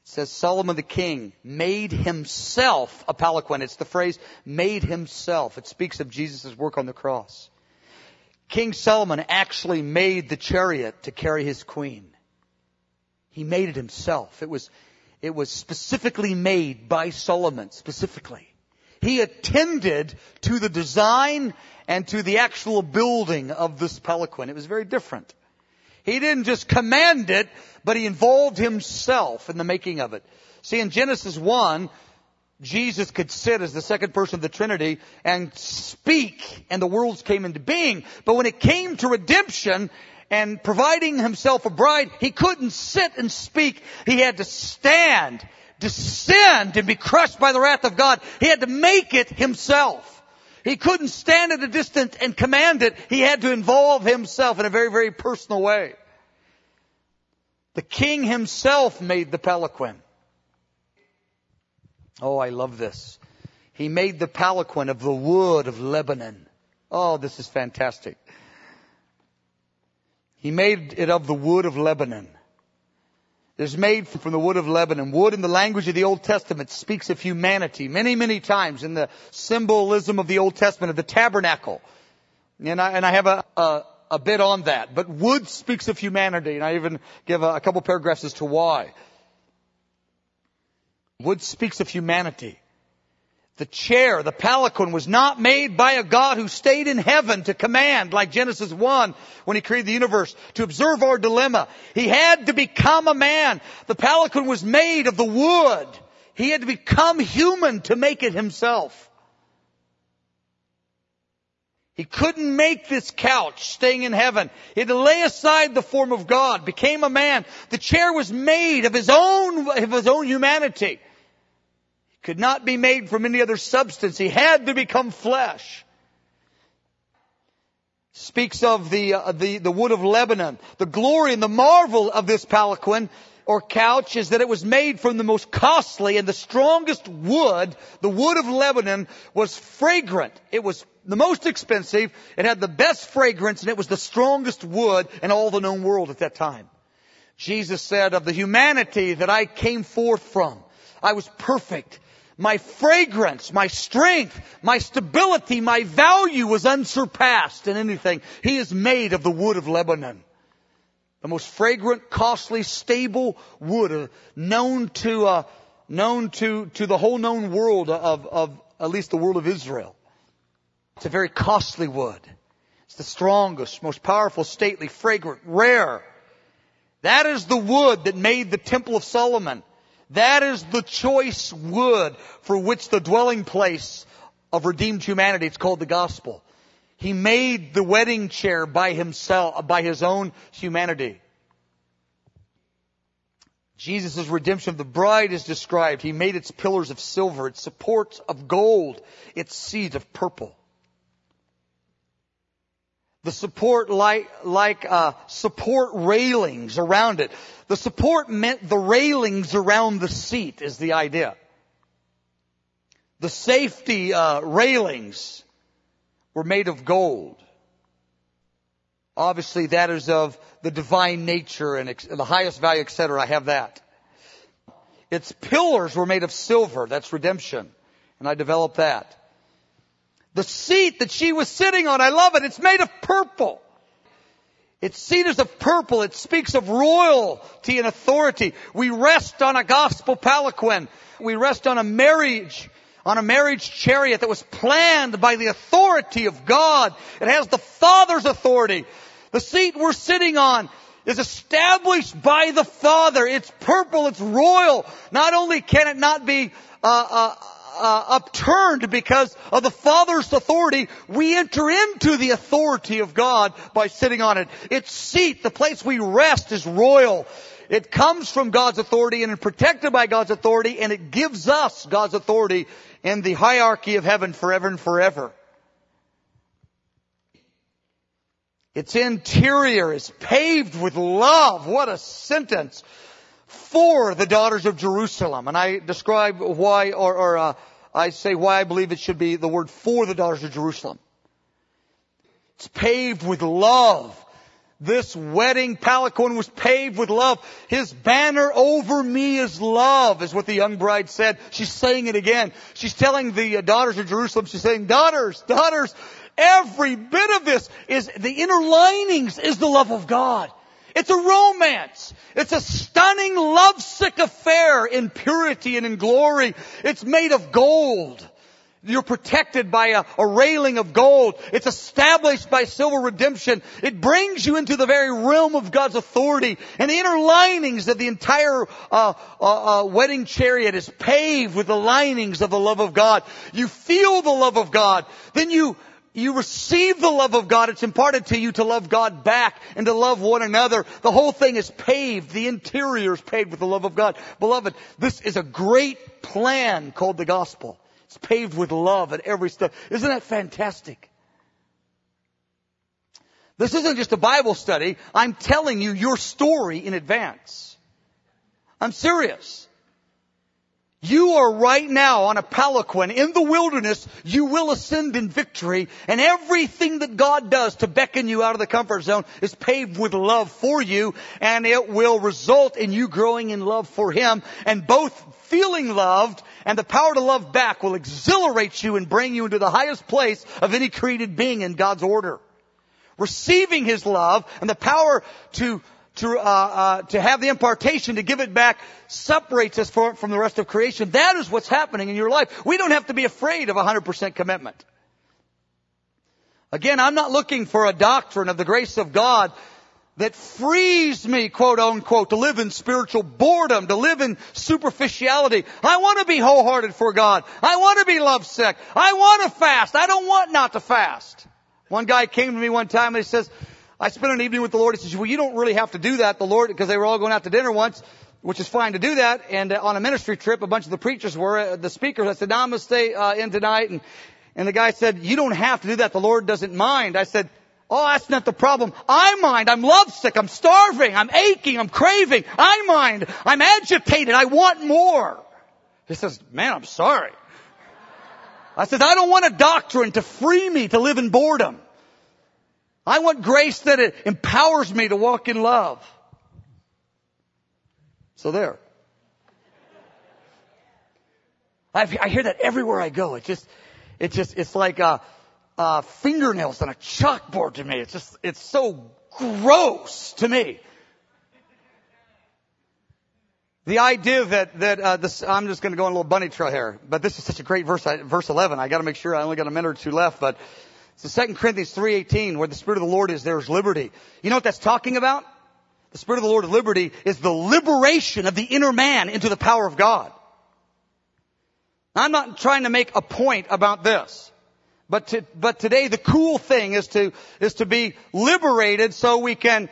says Solomon the king made himself a palanquin. It's the phrase made himself. It speaks of Jesus' work on the cross. King Solomon actually made the chariot to carry his queen. He made it himself. It was, it was specifically made by Solomon, specifically. He attended to the design and to the actual building of this palanquin. It was very different. He didn't just command it, but he involved himself in the making of it. See, in Genesis 1, Jesus could sit as the second person of the Trinity and speak, and the worlds came into being. But when it came to redemption and providing himself a bride, he couldn't sit and speak. He had to stand, descend, and be crushed by the wrath of God. He had to make it himself. He couldn't stand at a distance and command it. He had to involve himself in a very, very personal way. The king himself made the palanquin. Oh, I love this. He made the palanquin of the wood of Lebanon. Oh, this is fantastic. He made it of the wood of Lebanon It is made from the wood of Lebanon. Wood in the language of the Old Testament speaks of humanity many, many times in the symbolism of the Old Testament of the tabernacle. And I, and I have a, a, a bit on that. But wood speaks of humanity and I even give a, a couple paragraphs as to why. Wood speaks of humanity. The chair, the palanquin was not made by a God who stayed in heaven to command like Genesis 1 when he created the universe to observe our dilemma. He had to become a man. The palanquin was made of the wood. He had to become human to make it himself. He couldn't make this couch staying in heaven. He had to lay aside the form of God, became a man. The chair was made of his own, of his own humanity could not be made from any other substance. He had to become flesh. Speaks of the, uh, the, the wood of Lebanon. The glory and the marvel of this palanquin or couch is that it was made from the most costly and the strongest wood. The wood of Lebanon was fragrant. It was the most expensive. It had the best fragrance and it was the strongest wood in all the known world at that time. Jesus said of the humanity that I came forth from, I was perfect my fragrance, my strength, my stability, my value was unsurpassed in anything. He is made of the wood of Lebanon. The most fragrant, costly, stable wood uh, known to, uh, known to, to the whole known world of, of at least the world of Israel. It's a very costly wood. It's the strongest, most powerful, stately, fragrant, rare. That is the wood that made the Temple of Solomon. That is the choice wood for which the dwelling place of redeemed humanity, it's called the gospel. He made the wedding chair by himself, by his own humanity. Jesus' redemption of the bride is described. He made its pillars of silver, its supports of gold, its seat of purple. The support like, like uh, support railings around it. The support meant the railings around the seat is the idea. The safety uh, railings were made of gold. Obviously, that is of the divine nature and ex- the highest value, etc. I have that. Its pillars were made of silver. That's redemption. And I developed that. The seat that she was sitting on, I love it. It's made of purple. Its seat is of purple. It speaks of royalty and authority. We rest on a gospel palanquin. We rest on a marriage on a marriage chariot that was planned by the authority of God. It has the Father's authority. The seat we're sitting on is established by the Father. It's purple, it's royal. Not only can it not be uh, uh, uh, upturned because of the Father's authority, we enter into the authority of God by sitting on it. Its seat, the place we rest, is royal. It comes from God's authority and is protected by God's authority and it gives us God's authority in the hierarchy of heaven forever and forever. Its interior is paved with love. What a sentence for the daughters of Jerusalem. And I describe why, or, or uh, I say why I believe it should be the word for the daughters of Jerusalem. It's paved with love. This wedding palanquin was paved with love. His banner over me is love, is what the young bride said. She's saying it again. She's telling the uh, daughters of Jerusalem, she's saying, daughters, daughters, every bit of this is, the inner linings is the love of God. It's a romance. It's a stunning, lovesick affair in purity and in glory. It's made of gold. You're protected by a, a, railing of gold. It's established by silver redemption. It brings you into the very realm of God's authority. And the inner linings of the entire uh, uh, uh, wedding chariot is paved with the linings of the love of God. You feel the love of God. Then you you receive the love of God. It's imparted to you to love God back and to love one another. The whole thing is paved. The interior is paved with the love of God. Beloved, this is a great plan called the gospel. It's paved with love at every step. Isn't that fantastic? This isn't just a Bible study. I'm telling you your story in advance. I'm serious. You are right now on a palanquin in the wilderness. You will ascend in victory and everything that God does to beckon you out of the comfort zone is paved with love for you and it will result in you growing in love for Him and both feeling loved and the power to love back will exhilarate you and bring you into the highest place of any created being in God's order. Receiving His love and the power to to, uh, uh, to have the impartation to give it back separates us from, from the rest of creation. That is what's happening in your life. We don't have to be afraid of 100% commitment. Again, I'm not looking for a doctrine of the grace of God that frees me, quote unquote, to live in spiritual boredom, to live in superficiality. I want to be wholehearted for God. I want to be lovesick. I want to fast. I don't want not to fast. One guy came to me one time and he says, I spent an evening with the Lord. He says, well, you don't really have to do that. The Lord, because they were all going out to dinner once, which is fine to do that. And uh, on a ministry trip, a bunch of the preachers were, uh, the speakers, I said, I'm going to stay uh, in tonight. And, and the guy said, you don't have to do that. The Lord doesn't mind. I said, Oh, that's not the problem. I mind. I'm lovesick. I'm starving. I'm aching. I'm craving. I mind. I'm agitated. I want more. He says, man, I'm sorry. I said, I don't want a doctrine to free me to live in boredom. I want grace that it empowers me to walk in love. So there. I, I hear that everywhere I go. It just, it just, it's like, fingernails on a chalkboard to me. It's just, it's so gross to me. The idea that, that, uh, this, I'm just gonna go on a little bunny trail here, but this is such a great verse, verse 11. I gotta make sure I only got a minute or two left, but it's the 2 Corinthians 3.18, where the Spirit of the Lord is, there's liberty. You know what that's talking about? The Spirit of the Lord of liberty is the liberation of the inner man into the power of God. I'm not trying to make a point about this. But to, but today the cool thing is to, is to be liberated so we can,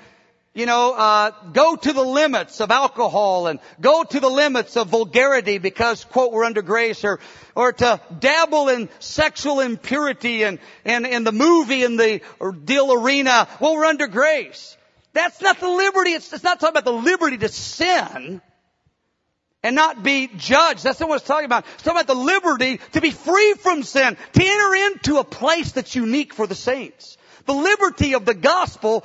you know, uh, go to the limits of alcohol and go to the limits of vulgarity because, quote, we're under grace or, or to dabble in sexual impurity and, and, in the movie and the deal arena. Well, we're under grace. That's not the liberty. It's, it's not talking about the liberty to sin and not be judged. That's not what it's talking about. It's talking about the liberty to be free from sin, to enter into a place that's unique for the saints. The liberty of the gospel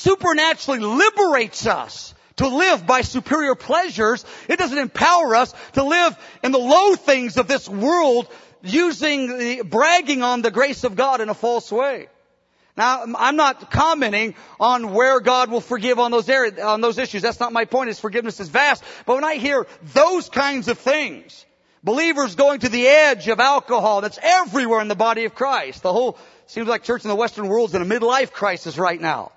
supernaturally liberates us to live by superior pleasures. It doesn't empower us to live in the low things of this world using the, bragging on the grace of God in a false way. Now, I'm not commenting on where God will forgive on those areas, on those issues. That's not my point. His forgiveness is vast. But when I hear those kinds of things, believers going to the edge of alcohol, that's everywhere in the body of Christ. The whole, seems like church in the Western world is in a midlife crisis right now.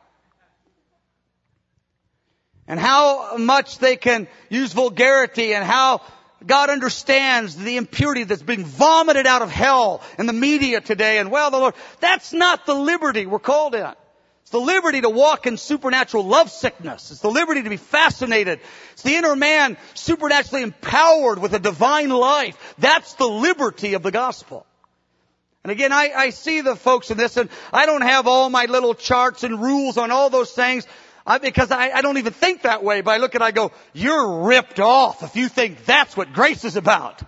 And how much they can use vulgarity and how God understands the impurity that's being vomited out of hell in the media today. And well, the Lord, that's not the liberty we're called in. It's the liberty to walk in supernatural love sickness. It's the liberty to be fascinated. It's the inner man supernaturally empowered with a divine life. That's the liberty of the gospel. And again, I, I see the folks in this and I don't have all my little charts and rules on all those things. I, because I, I don't even think that way, but I look and I go, you're ripped off if you think that's what grace is about.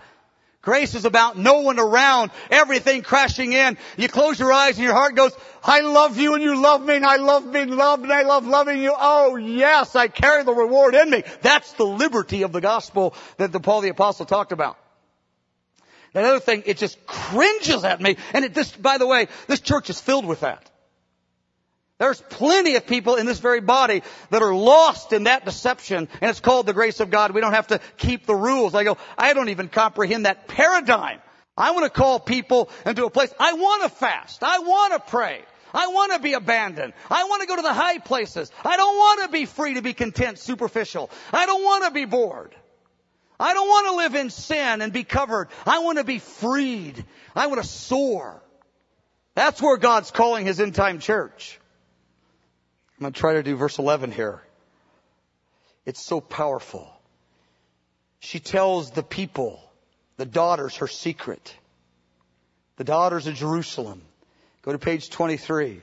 Grace is about no one around, everything crashing in. You close your eyes and your heart goes, I love you and you love me and I love being loved and I love loving you. Oh yes, I carry the reward in me. That's the liberty of the gospel that the Paul the apostle talked about. Another thing, it just cringes at me. And it, this, by the way, this church is filled with that. There's plenty of people in this very body that are lost in that deception, and it's called the grace of God. We don't have to keep the rules. I go, I don't even comprehend that paradigm. I want to call people into a place. I want to fast. I want to pray. I want to be abandoned. I want to go to the high places. I don't want to be free to be content, superficial. I don't want to be bored. I don't want to live in sin and be covered. I want to be freed. I want to soar. That's where God's calling His end time church. I'm going to try to do verse 11 here. It's so powerful. She tells the people, the daughters, her secret. The daughters of Jerusalem. Go to page 23.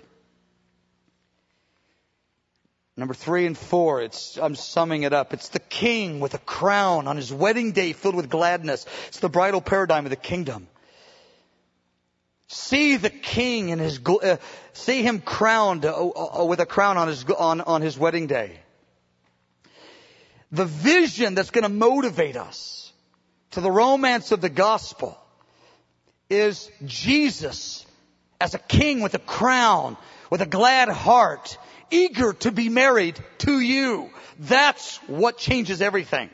Number three and four, it's, I'm summing it up. It's the king with a crown on his wedding day filled with gladness. It's the bridal paradigm of the kingdom. See the king and his, uh, see him crowned uh, uh, with a crown on his, on, on his wedding day. The vision that's going to motivate us to the romance of the gospel is Jesus as a king with a crown, with a glad heart, eager to be married to you. That's what changes everything.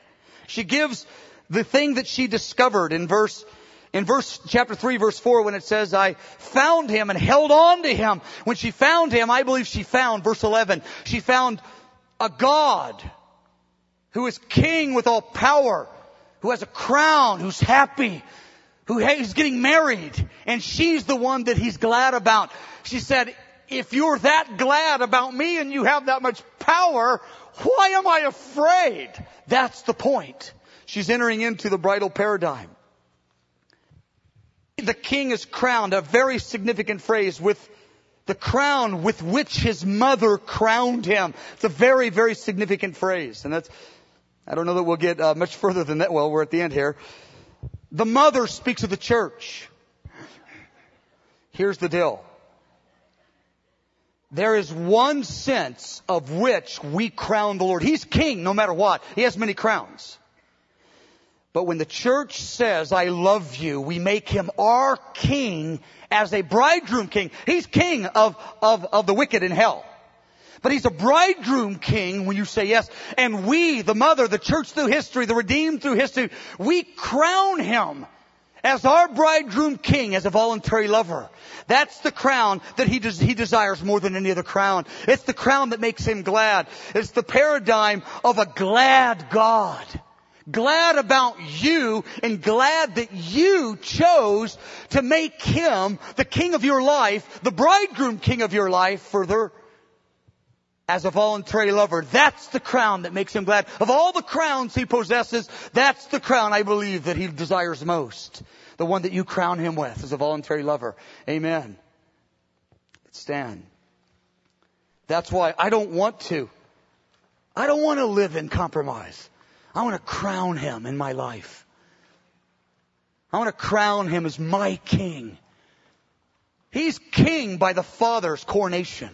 She gives the thing that she discovered in verse in verse, chapter 3 verse 4 when it says, I found him and held on to him. When she found him, I believe she found, verse 11, she found a God who is king with all power, who has a crown, who's happy, who is getting married, and she's the one that he's glad about. She said, if you're that glad about me and you have that much power, why am I afraid? That's the point. She's entering into the bridal paradigm. The king is crowned, a very significant phrase with the crown with which his mother crowned him. It's a very, very significant phrase. And that's, I don't know that we'll get uh, much further than that. Well, we're at the end here. The mother speaks of the church. Here's the deal. There is one sense of which we crown the Lord. He's king no matter what. He has many crowns. But when the church says, I love you, we make him our king as a bridegroom king. He's king of, of, of the wicked in hell. But he's a bridegroom king when you say yes. And we, the mother, the church through history, the redeemed through history, we crown him as our bridegroom king, as a voluntary lover. That's the crown that he, des- he desires more than any other crown. It's the crown that makes him glad. It's the paradigm of a glad God. Glad about you and glad that you chose to make him the king of your life, the bridegroom king of your life further as a voluntary lover. That's the crown that makes him glad. Of all the crowns he possesses, that's the crown I believe that he desires most. The one that you crown him with as a voluntary lover. Amen. Let's stand. That's why I don't want to. I don't want to live in compromise. I want to crown him in my life. I want to crown him as my king. He's king by the Father's coronation.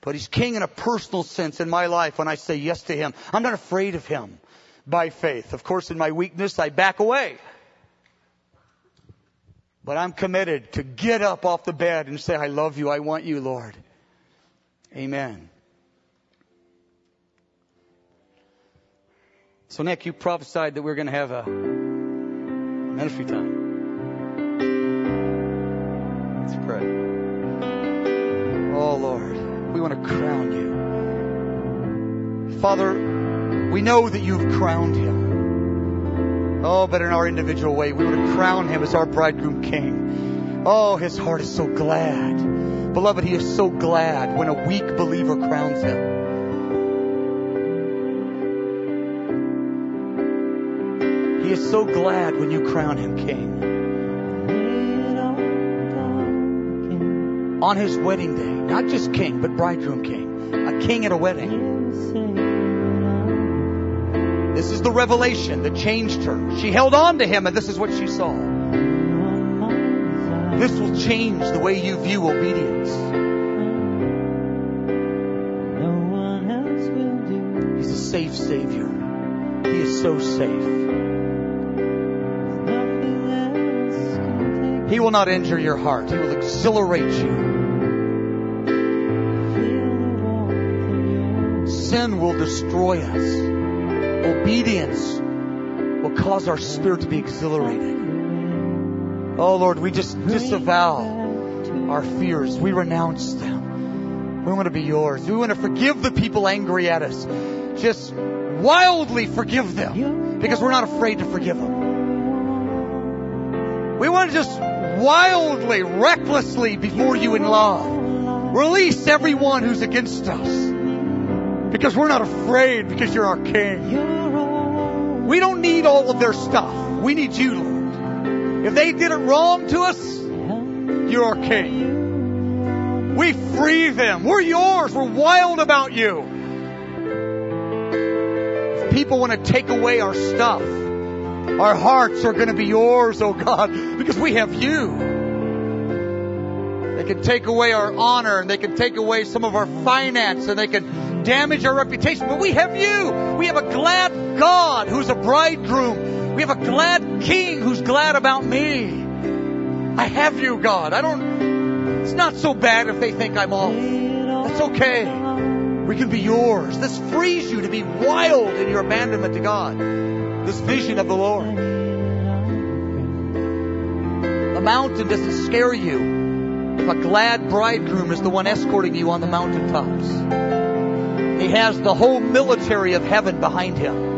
But he's king in a personal sense in my life when I say yes to him. I'm not afraid of him by faith. Of course, in my weakness, I back away. But I'm committed to get up off the bed and say, I love you. I want you, Lord. Amen. So Nick, you prophesied that we are going to have a ministry time. Let's pray. Oh Lord, we want to crown you. Father, we know that you've crowned him. Oh, but in our individual way, we want to crown him as our bridegroom king. Oh, his heart is so glad. Beloved, he is so glad when a weak believer crowns him. He is so glad when you crown him king. On his wedding day, not just king, but bridegroom king. A king at a wedding. This is the revelation that changed her. She held on to him and this is what she saw. This will change the way you view obedience. He's a safe Savior. He is so safe. He will not injure your heart. He will exhilarate you. Sin will destroy us. Obedience will cause our spirit to be exhilarated. Oh Lord, we just disavow our fears. We renounce them. We want to be yours. We want to forgive the people angry at us. Just wildly forgive them because we're not afraid to forgive them. We want to just wildly, recklessly before you in love. Release everyone who's against us. Because we're not afraid because you're our King. We don't need all of their stuff. We need you, Lord. If they did it wrong to us, you're our King. We free them. We're yours. We're wild about you. If people want to take away our stuff, our hearts are going to be yours, oh God, because we have you. They can take away our honor and they can take away some of our finance and they can damage our reputation, but we have you. We have a glad God who's a bridegroom. We have a glad King who's glad about me. I have you, God. I don't, it's not so bad if they think I'm off. That's okay. We can be yours. This frees you to be wild in your abandonment to God this vision of the Lord. The mountain doesn't scare you if a glad bridegroom is the one escorting you on the mountaintops. He has the whole military of heaven behind him.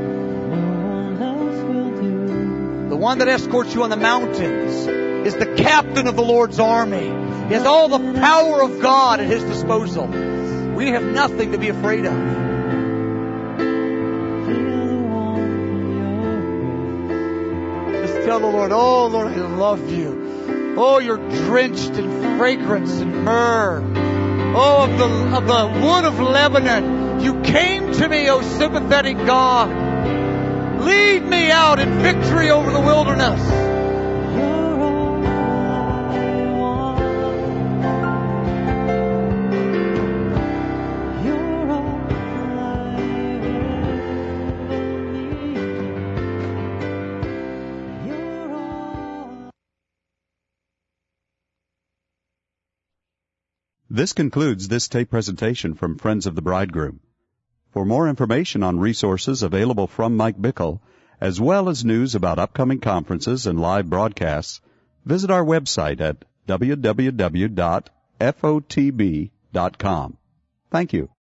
The one that escorts you on the mountains is the captain of the Lord's army. He has all the power of God at his disposal. We have nothing to be afraid of. Tell the Lord, oh Lord, I love you. Oh, you're drenched in fragrance and myrrh. Oh, of the, of the wood of Lebanon. You came to me, oh sympathetic God. Lead me out in victory over the wilderness. This concludes this tape presentation from Friends of the Bridegroom. For more information on resources available from Mike Bickle, as well as news about upcoming conferences and live broadcasts, visit our website at www.fotb.com. Thank you.